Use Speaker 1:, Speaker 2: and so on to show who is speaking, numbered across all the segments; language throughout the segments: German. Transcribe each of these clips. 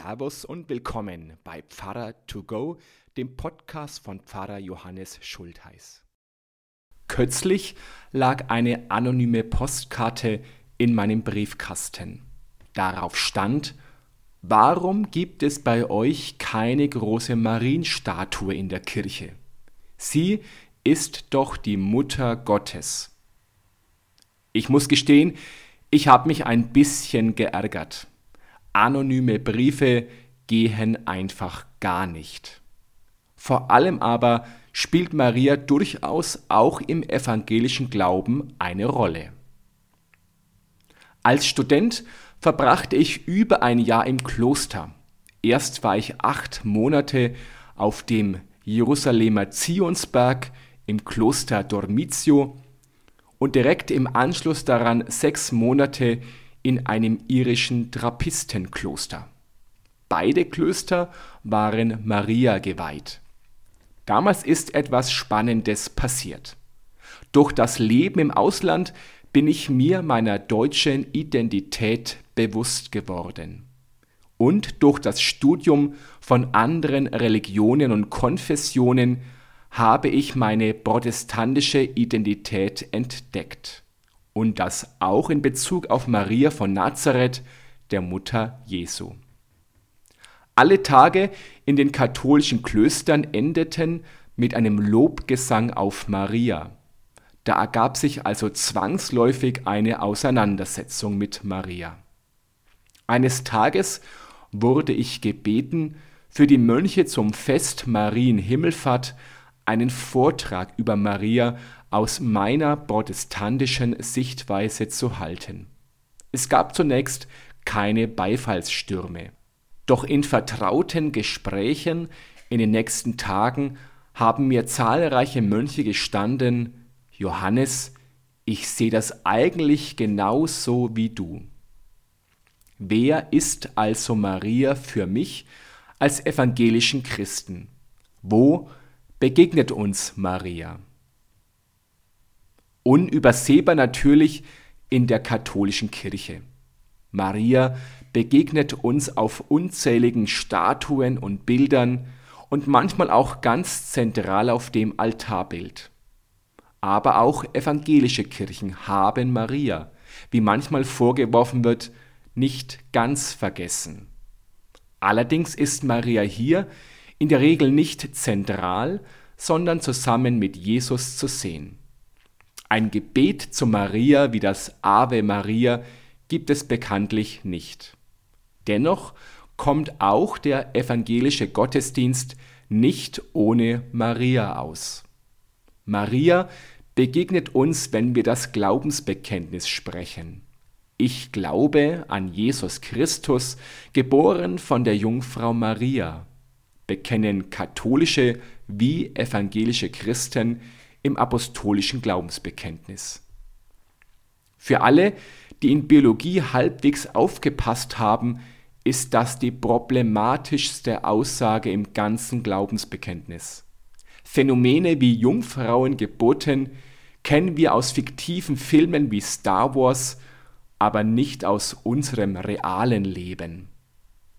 Speaker 1: Servus und willkommen bei Pfarrer to go, dem Podcast von Pfarrer Johannes Schultheiß. Kürzlich lag eine anonyme Postkarte in meinem Briefkasten. Darauf stand, warum gibt es bei euch keine große Marienstatue in der Kirche? Sie ist doch die Mutter Gottes. Ich muss gestehen, ich habe mich ein bisschen geärgert. Anonyme Briefe gehen einfach gar nicht. Vor allem aber spielt Maria durchaus auch im evangelischen Glauben eine Rolle. Als Student verbrachte ich über ein Jahr im Kloster. Erst war ich acht Monate auf dem Jerusalemer Zionsberg im Kloster Dormitio und direkt im Anschluss daran sechs Monate in einem irischen Trappistenkloster. Beide Klöster waren Maria geweiht. Damals ist etwas Spannendes passiert. Durch das Leben im Ausland bin ich mir meiner deutschen Identität bewusst geworden. Und durch das Studium von anderen Religionen und Konfessionen habe ich meine protestantische Identität entdeckt und das auch in Bezug auf Maria von Nazareth, der Mutter Jesu. Alle Tage in den katholischen Klöstern endeten mit einem Lobgesang auf Maria. Da ergab sich also zwangsläufig eine Auseinandersetzung mit Maria. Eines Tages wurde ich gebeten, für die Mönche zum Fest Marienhimmelfahrt einen Vortrag über Maria aus meiner protestantischen Sichtweise zu halten. Es gab zunächst keine Beifallsstürme. Doch in vertrauten Gesprächen in den nächsten Tagen haben mir zahlreiche Mönche gestanden, Johannes, ich sehe das eigentlich genauso wie du. Wer ist also Maria für mich als evangelischen Christen? Wo begegnet uns Maria? Unübersehbar natürlich in der katholischen Kirche. Maria begegnet uns auf unzähligen Statuen und Bildern und manchmal auch ganz zentral auf dem Altarbild. Aber auch evangelische Kirchen haben Maria, wie manchmal vorgeworfen wird, nicht ganz vergessen. Allerdings ist Maria hier in der Regel nicht zentral, sondern zusammen mit Jesus zu sehen. Ein Gebet zu Maria wie das Ave Maria gibt es bekanntlich nicht. Dennoch kommt auch der evangelische Gottesdienst nicht ohne Maria aus. Maria begegnet uns, wenn wir das Glaubensbekenntnis sprechen. Ich glaube an Jesus Christus, geboren von der Jungfrau Maria, bekennen katholische wie evangelische Christen im apostolischen Glaubensbekenntnis. Für alle, die in Biologie halbwegs aufgepasst haben, ist das die problematischste Aussage im ganzen Glaubensbekenntnis. Phänomene wie Jungfrauengeburten kennen wir aus fiktiven Filmen wie Star Wars, aber nicht aus unserem realen Leben.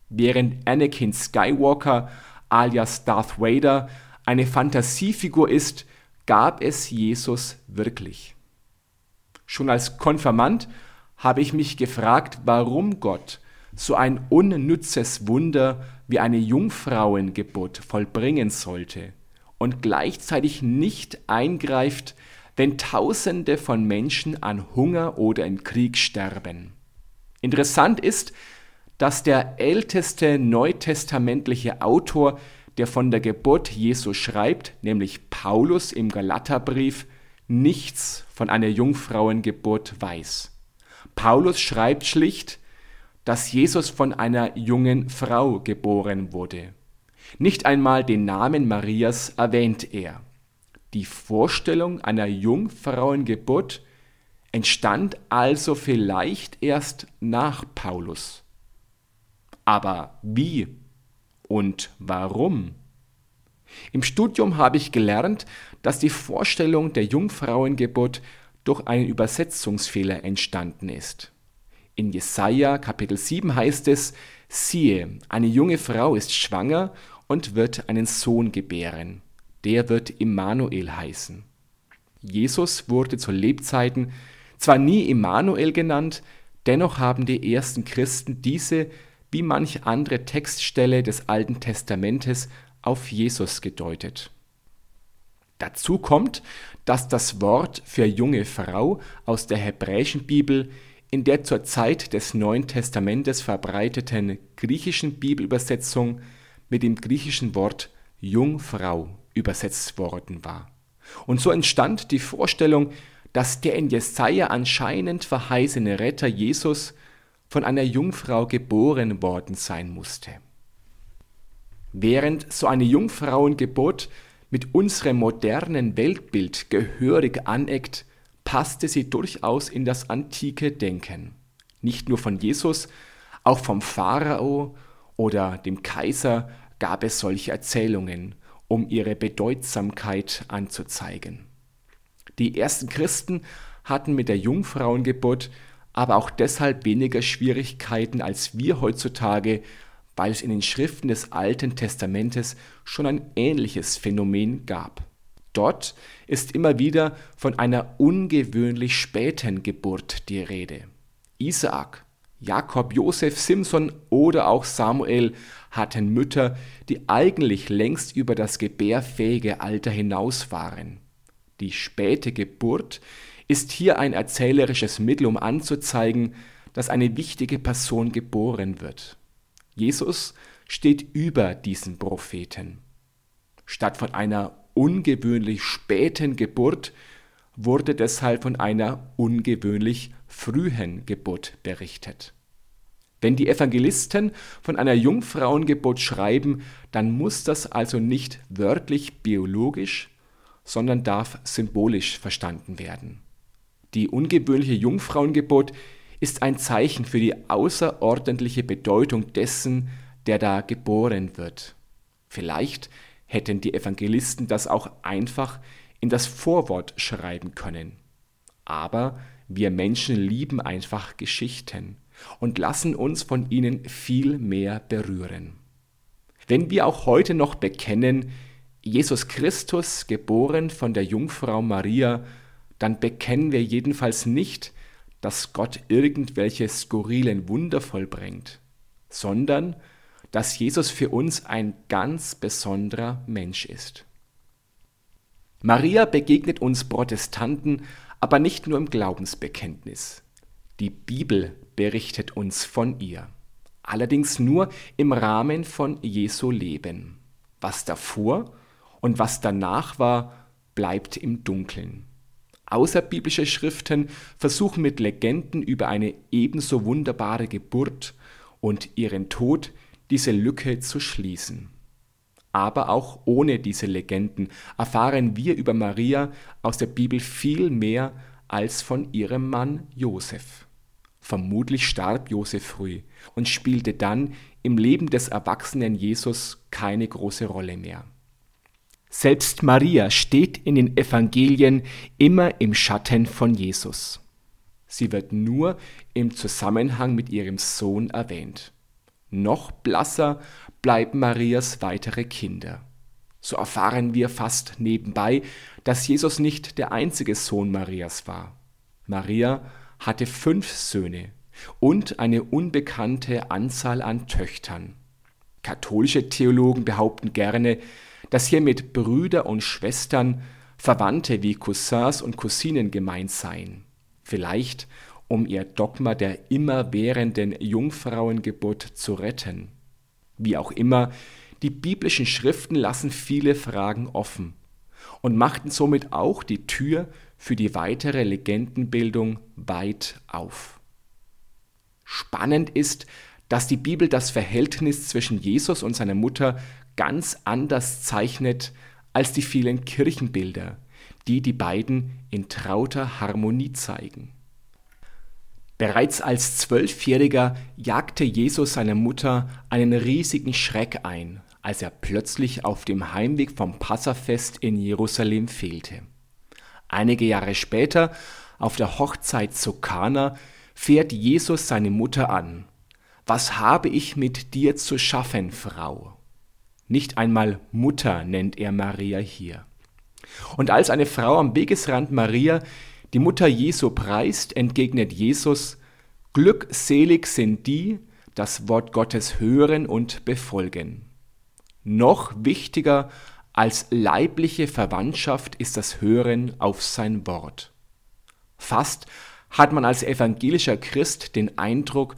Speaker 1: Während Anakin Skywalker alias Darth Vader eine Fantasiefigur ist, gab es Jesus wirklich. Schon als Konfirmand habe ich mich gefragt, warum Gott so ein unnützes Wunder wie eine Jungfrauengeburt vollbringen sollte und gleichzeitig nicht eingreift, wenn Tausende von Menschen an Hunger oder in Krieg sterben. Interessant ist, dass der älteste neutestamentliche Autor der von der Geburt Jesu schreibt, nämlich Paulus im Galaterbrief, nichts von einer Jungfrauengeburt weiß. Paulus schreibt schlicht, dass Jesus von einer jungen Frau geboren wurde. Nicht einmal den Namen Marias erwähnt er. Die Vorstellung einer Jungfrauengeburt entstand also vielleicht erst nach Paulus. Aber wie und warum? Im Studium habe ich gelernt, dass die Vorstellung der Jungfrauengeburt durch einen Übersetzungsfehler entstanden ist. In Jesaja Kapitel 7 heißt es: siehe, eine junge Frau ist schwanger und wird einen Sohn gebären. Der wird Immanuel heißen. Jesus wurde zu Lebzeiten zwar nie Immanuel genannt, dennoch haben die ersten Christen diese wie manch andere Textstelle des Alten Testamentes auf Jesus gedeutet. Dazu kommt, dass das Wort für junge Frau aus der hebräischen Bibel in der zur Zeit des Neuen Testamentes verbreiteten griechischen Bibelübersetzung mit dem griechischen Wort Jungfrau übersetzt worden war. Und so entstand die Vorstellung, dass der in Jesaja anscheinend verheißene Retter Jesus von einer Jungfrau geboren worden sein musste. Während so eine Jungfrauengeburt mit unserem modernen Weltbild gehörig aneckt, passte sie durchaus in das antike Denken. Nicht nur von Jesus, auch vom Pharao oder dem Kaiser gab es solche Erzählungen, um ihre Bedeutsamkeit anzuzeigen. Die ersten Christen hatten mit der Jungfrauengeburt aber auch deshalb weniger Schwierigkeiten als wir heutzutage, weil es in den Schriften des Alten Testamentes schon ein ähnliches Phänomen gab. Dort ist immer wieder von einer ungewöhnlich späten Geburt die Rede. Isaak, Jakob, Josef, Simson oder auch Samuel hatten Mütter, die eigentlich längst über das gebärfähige Alter hinaus waren. Die späte Geburt ist hier ein erzählerisches Mittel, um anzuzeigen, dass eine wichtige Person geboren wird. Jesus steht über diesen Propheten. Statt von einer ungewöhnlich späten Geburt wurde deshalb von einer ungewöhnlich frühen Geburt berichtet. Wenn die Evangelisten von einer Jungfrauengeburt schreiben, dann muss das also nicht wörtlich biologisch, sondern darf symbolisch verstanden werden. Die ungewöhnliche Jungfrauengeburt ist ein Zeichen für die außerordentliche Bedeutung dessen, der da geboren wird. Vielleicht hätten die Evangelisten das auch einfach in das Vorwort schreiben können. Aber wir Menschen lieben einfach Geschichten und lassen uns von ihnen viel mehr berühren. Wenn wir auch heute noch bekennen, Jesus Christus, geboren von der Jungfrau Maria, dann bekennen wir jedenfalls nicht, dass Gott irgendwelche skurrilen Wunder vollbringt, sondern dass Jesus für uns ein ganz besonderer Mensch ist. Maria begegnet uns Protestanten aber nicht nur im Glaubensbekenntnis. Die Bibel berichtet uns von ihr, allerdings nur im Rahmen von Jesu Leben. Was davor und was danach war, bleibt im Dunkeln. Außerbiblische Schriften versuchen mit Legenden über eine ebenso wunderbare Geburt und ihren Tod diese Lücke zu schließen. Aber auch ohne diese Legenden erfahren wir über Maria aus der Bibel viel mehr als von ihrem Mann Josef. Vermutlich starb Josef früh und spielte dann im Leben des erwachsenen Jesus keine große Rolle mehr. Selbst Maria steht in den Evangelien immer im Schatten von Jesus. Sie wird nur im Zusammenhang mit ihrem Sohn erwähnt. Noch blasser bleiben Marias weitere Kinder. So erfahren wir fast nebenbei, dass Jesus nicht der einzige Sohn Marias war. Maria hatte fünf Söhne und eine unbekannte Anzahl an Töchtern. Katholische Theologen behaupten gerne, dass hier mit Brüder und Schwestern Verwandte wie Cousins und Cousinen gemeint seien, vielleicht um ihr Dogma der immerwährenden Jungfrauengeburt zu retten. Wie auch immer, die biblischen Schriften lassen viele Fragen offen und machten somit auch die Tür für die weitere Legendenbildung weit auf. Spannend ist, dass die Bibel das Verhältnis zwischen Jesus und seiner Mutter ganz anders zeichnet als die vielen Kirchenbilder, die die beiden in trauter Harmonie zeigen. Bereits als Zwölfjähriger jagte Jesus seiner Mutter einen riesigen Schreck ein, als er plötzlich auf dem Heimweg vom Passafest in Jerusalem fehlte. Einige Jahre später, auf der Hochzeit zu Kana, fährt Jesus seine Mutter an was habe ich mit dir zu schaffen, Frau? Nicht einmal Mutter nennt er Maria hier. Und als eine Frau am Wegesrand Maria die Mutter Jesu preist, entgegnet Jesus, Glückselig sind die, das Wort Gottes hören und befolgen. Noch wichtiger als leibliche Verwandtschaft ist das Hören auf sein Wort. Fast hat man als evangelischer Christ den Eindruck,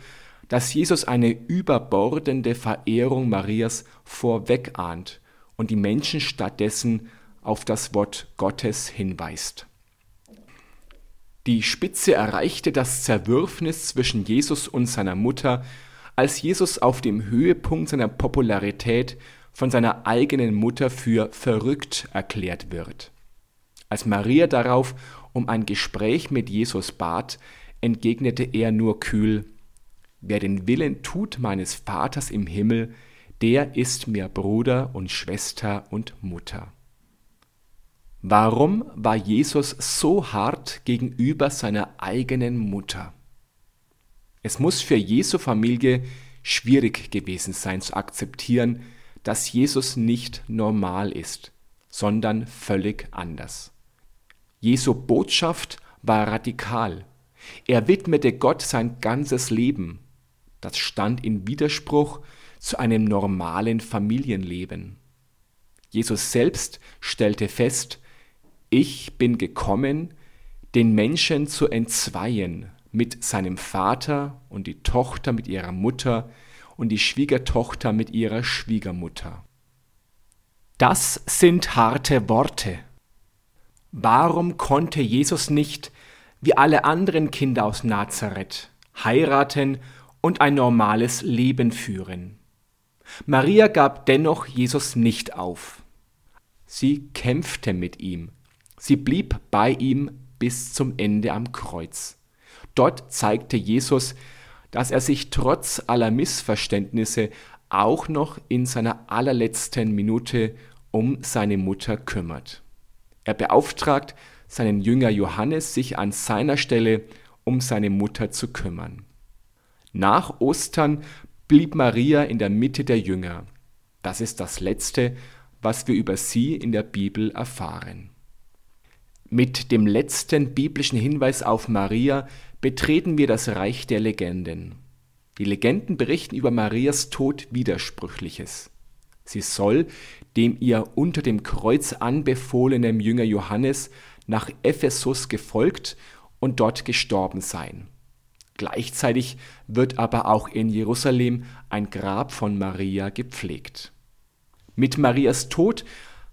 Speaker 1: dass Jesus eine überbordende Verehrung Marias vorwegahnt und die Menschen stattdessen auf das Wort Gottes hinweist. Die Spitze erreichte das Zerwürfnis zwischen Jesus und seiner Mutter, als Jesus auf dem Höhepunkt seiner Popularität von seiner eigenen Mutter für verrückt erklärt wird. Als Maria darauf um ein Gespräch mit Jesus bat, entgegnete er nur kühl, Wer den Willen tut meines Vaters im Himmel, der ist mir Bruder und Schwester und Mutter. Warum war Jesus so hart gegenüber seiner eigenen Mutter? Es muss für Jesu Familie schwierig gewesen sein zu akzeptieren, dass Jesus nicht normal ist, sondern völlig anders. Jesu Botschaft war radikal. Er widmete Gott sein ganzes Leben. Das stand in Widerspruch zu einem normalen Familienleben. Jesus selbst stellte fest, ich bin gekommen, den Menschen zu entzweien mit seinem Vater und die Tochter mit ihrer Mutter und die Schwiegertochter mit ihrer Schwiegermutter. Das sind harte Worte. Warum konnte Jesus nicht, wie alle anderen Kinder aus Nazareth, heiraten und ein normales Leben führen? Maria gab dennoch Jesus nicht auf. Sie kämpfte mit ihm. Sie blieb bei ihm bis zum Ende am Kreuz. Dort zeigte Jesus, dass er sich trotz aller Missverständnisse auch noch in seiner allerletzten Minute um seine Mutter kümmert. Er beauftragt seinen Jünger Johannes, sich an seiner Stelle um seine Mutter zu kümmern. Nach Ostern blieb Maria in der Mitte der Jünger. Das ist das Letzte, was wir über sie in der Bibel erfahren. Mit dem letzten biblischen Hinweis auf Maria betreten wir das Reich der Legenden. Die Legenden berichten über Marias Tod Widersprüchliches. Sie soll dem ihr unter dem Kreuz anbefohlenen Jünger Johannes nach Ephesus gefolgt und dort gestorben sein. Gleichzeitig wird aber auch in Jerusalem ein Grab von Maria gepflegt. Mit Marias Tod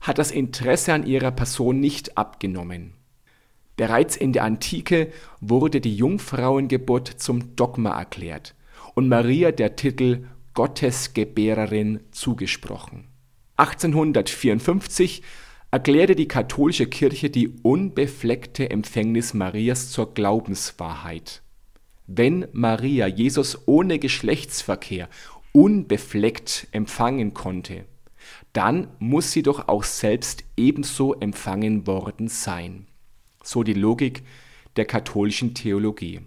Speaker 1: hat das Interesse an ihrer Person nicht abgenommen. Bereits in der Antike wurde die Jungfrauengeburt zum Dogma erklärt und Maria der Titel Gottesgebärerin zugesprochen. 1854 erklärte die katholische Kirche die unbefleckte Empfängnis Marias zur Glaubenswahrheit. Wenn Maria Jesus ohne Geschlechtsverkehr unbefleckt empfangen konnte, dann muss sie doch auch selbst ebenso empfangen worden sein. So die Logik der katholischen Theologie.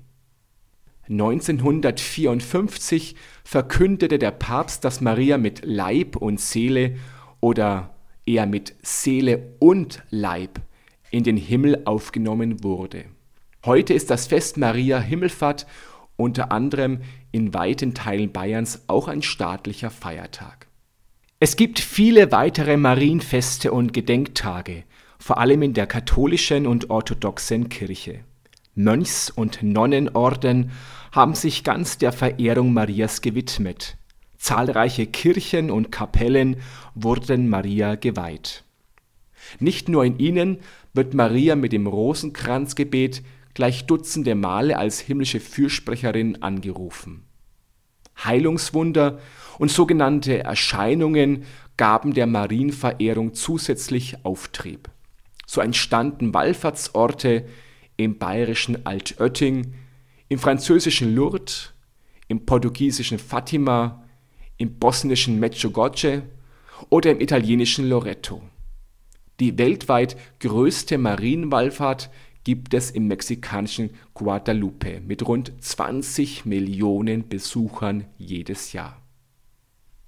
Speaker 1: 1954 verkündete der Papst, dass Maria mit Leib und Seele oder eher mit Seele und Leib in den Himmel aufgenommen wurde. Heute ist das Fest Maria Himmelfahrt unter anderem in weiten Teilen Bayerns auch ein staatlicher Feiertag. Es gibt viele weitere Marienfeste und Gedenktage, vor allem in der katholischen und orthodoxen Kirche. Mönchs- und Nonnenorden haben sich ganz der Verehrung Marias gewidmet. Zahlreiche Kirchen und Kapellen wurden Maria geweiht. Nicht nur in ihnen wird Maria mit dem Rosenkranzgebet gleich dutzende Male als himmlische Fürsprecherin angerufen. Heilungswunder und sogenannte Erscheinungen gaben der Marienverehrung zusätzlich Auftrieb. So entstanden Wallfahrtsorte im bayerischen Altötting, im französischen Lourdes, im portugiesischen Fatima, im bosnischen Medjugorje oder im italienischen Loreto. Die weltweit größte Marienwallfahrt gibt es im mexikanischen Guadalupe mit rund 20 Millionen Besuchern jedes Jahr.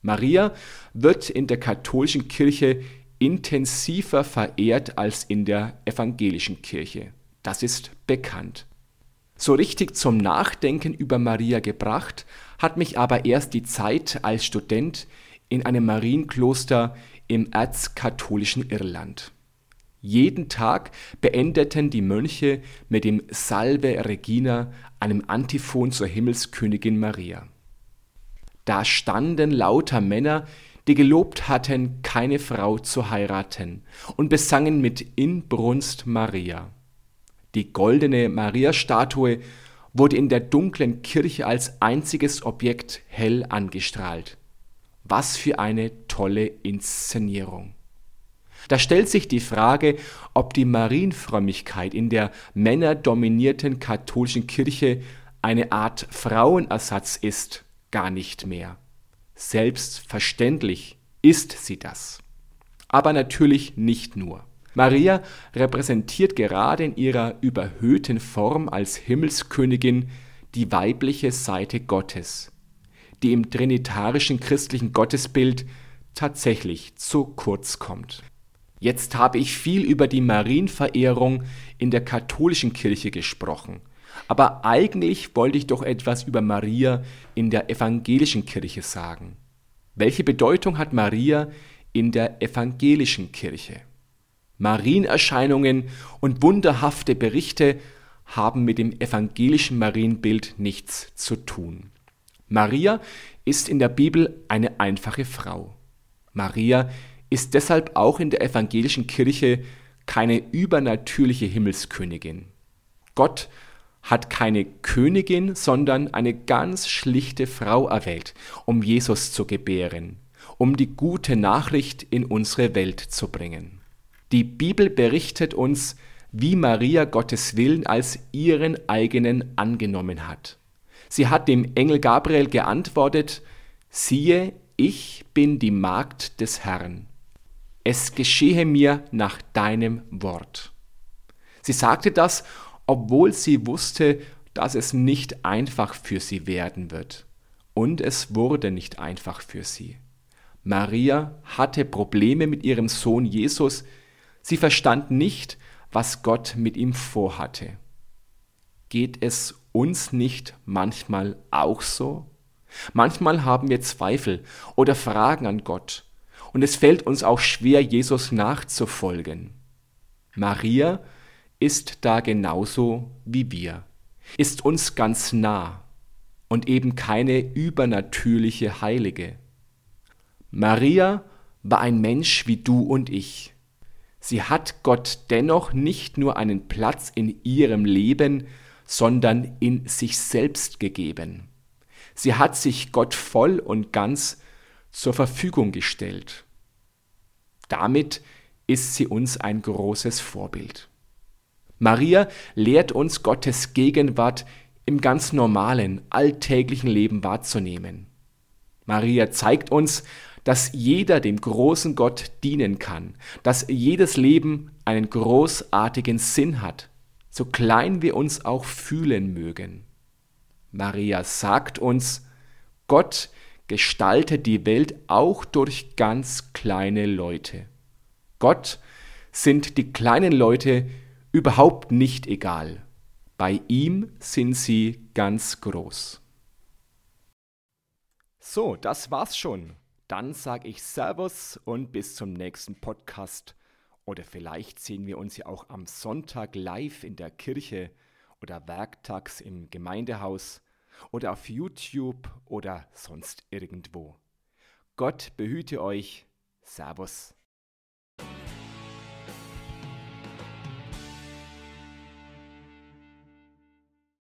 Speaker 1: Maria wird in der katholischen Kirche intensiver verehrt als in der evangelischen Kirche. Das ist bekannt. So richtig zum Nachdenken über Maria gebracht hat mich aber erst die Zeit als Student in einem Marienkloster im erzkatholischen Irland. Jeden Tag beendeten die Mönche mit dem Salve Regina, einem Antiphon zur Himmelskönigin Maria. Da standen lauter Männer, die gelobt hatten, keine Frau zu heiraten, und besangen mit Inbrunst Maria. Die goldene Maria-Statue wurde in der dunklen Kirche als einziges Objekt hell angestrahlt. Was für eine tolle Inszenierung. Da stellt sich die Frage, ob die Marienfrömmigkeit in der männerdominierten katholischen Kirche eine Art Frauenersatz ist, gar nicht mehr. Selbstverständlich ist sie das. Aber natürlich nicht nur. Maria repräsentiert gerade in ihrer überhöhten Form als Himmelskönigin die weibliche Seite Gottes, die im trinitarischen christlichen Gottesbild tatsächlich zu kurz kommt. Jetzt habe ich viel über die Marienverehrung in der katholischen Kirche gesprochen, aber eigentlich wollte ich doch etwas über Maria in der evangelischen Kirche sagen. Welche Bedeutung hat Maria in der evangelischen Kirche? Marienerscheinungen und wunderhafte Berichte haben mit dem evangelischen Marienbild nichts zu tun. Maria ist in der Bibel eine einfache Frau. Maria ist deshalb auch in der evangelischen Kirche keine übernatürliche Himmelskönigin. Gott hat keine Königin, sondern eine ganz schlichte Frau erwählt, um Jesus zu gebären, um die gute Nachricht in unsere Welt zu bringen. Die Bibel berichtet uns, wie Maria Gottes Willen als ihren eigenen angenommen hat. Sie hat dem Engel Gabriel geantwortet, siehe, ich bin die Magd des Herrn. Es geschehe mir nach deinem Wort. Sie sagte das, obwohl sie wusste, dass es nicht einfach für sie werden wird. Und es wurde nicht einfach für sie. Maria hatte Probleme mit ihrem Sohn Jesus, Sie verstand nicht, was Gott mit ihm vorhatte. Geht es uns nicht manchmal auch so? Manchmal haben wir Zweifel oder Fragen an Gott und es fällt uns auch schwer, Jesus nachzufolgen. Maria ist da genauso wie wir, ist uns ganz nah und eben keine übernatürliche Heilige. Maria war ein Mensch wie du und ich. Sie hat Gott dennoch nicht nur einen Platz in ihrem Leben, sondern in sich selbst gegeben. Sie hat sich Gott voll und ganz zur Verfügung gestellt. Damit ist sie uns ein großes Vorbild. Maria lehrt uns Gottes Gegenwart im ganz normalen, alltäglichen Leben wahrzunehmen. Maria zeigt uns, dass jeder dem großen Gott dienen kann, dass jedes Leben einen großartigen Sinn hat, so klein wir uns auch fühlen mögen. Maria sagt uns, Gott gestaltet die Welt auch durch ganz kleine Leute. Gott sind die kleinen Leute überhaupt nicht egal. Bei ihm sind sie ganz groß. So, das war's schon. Dann sage ich Servus und bis zum nächsten Podcast. Oder vielleicht sehen wir uns ja auch am Sonntag live in der Kirche oder werktags im Gemeindehaus oder auf YouTube oder sonst irgendwo. Gott behüte euch. Servus.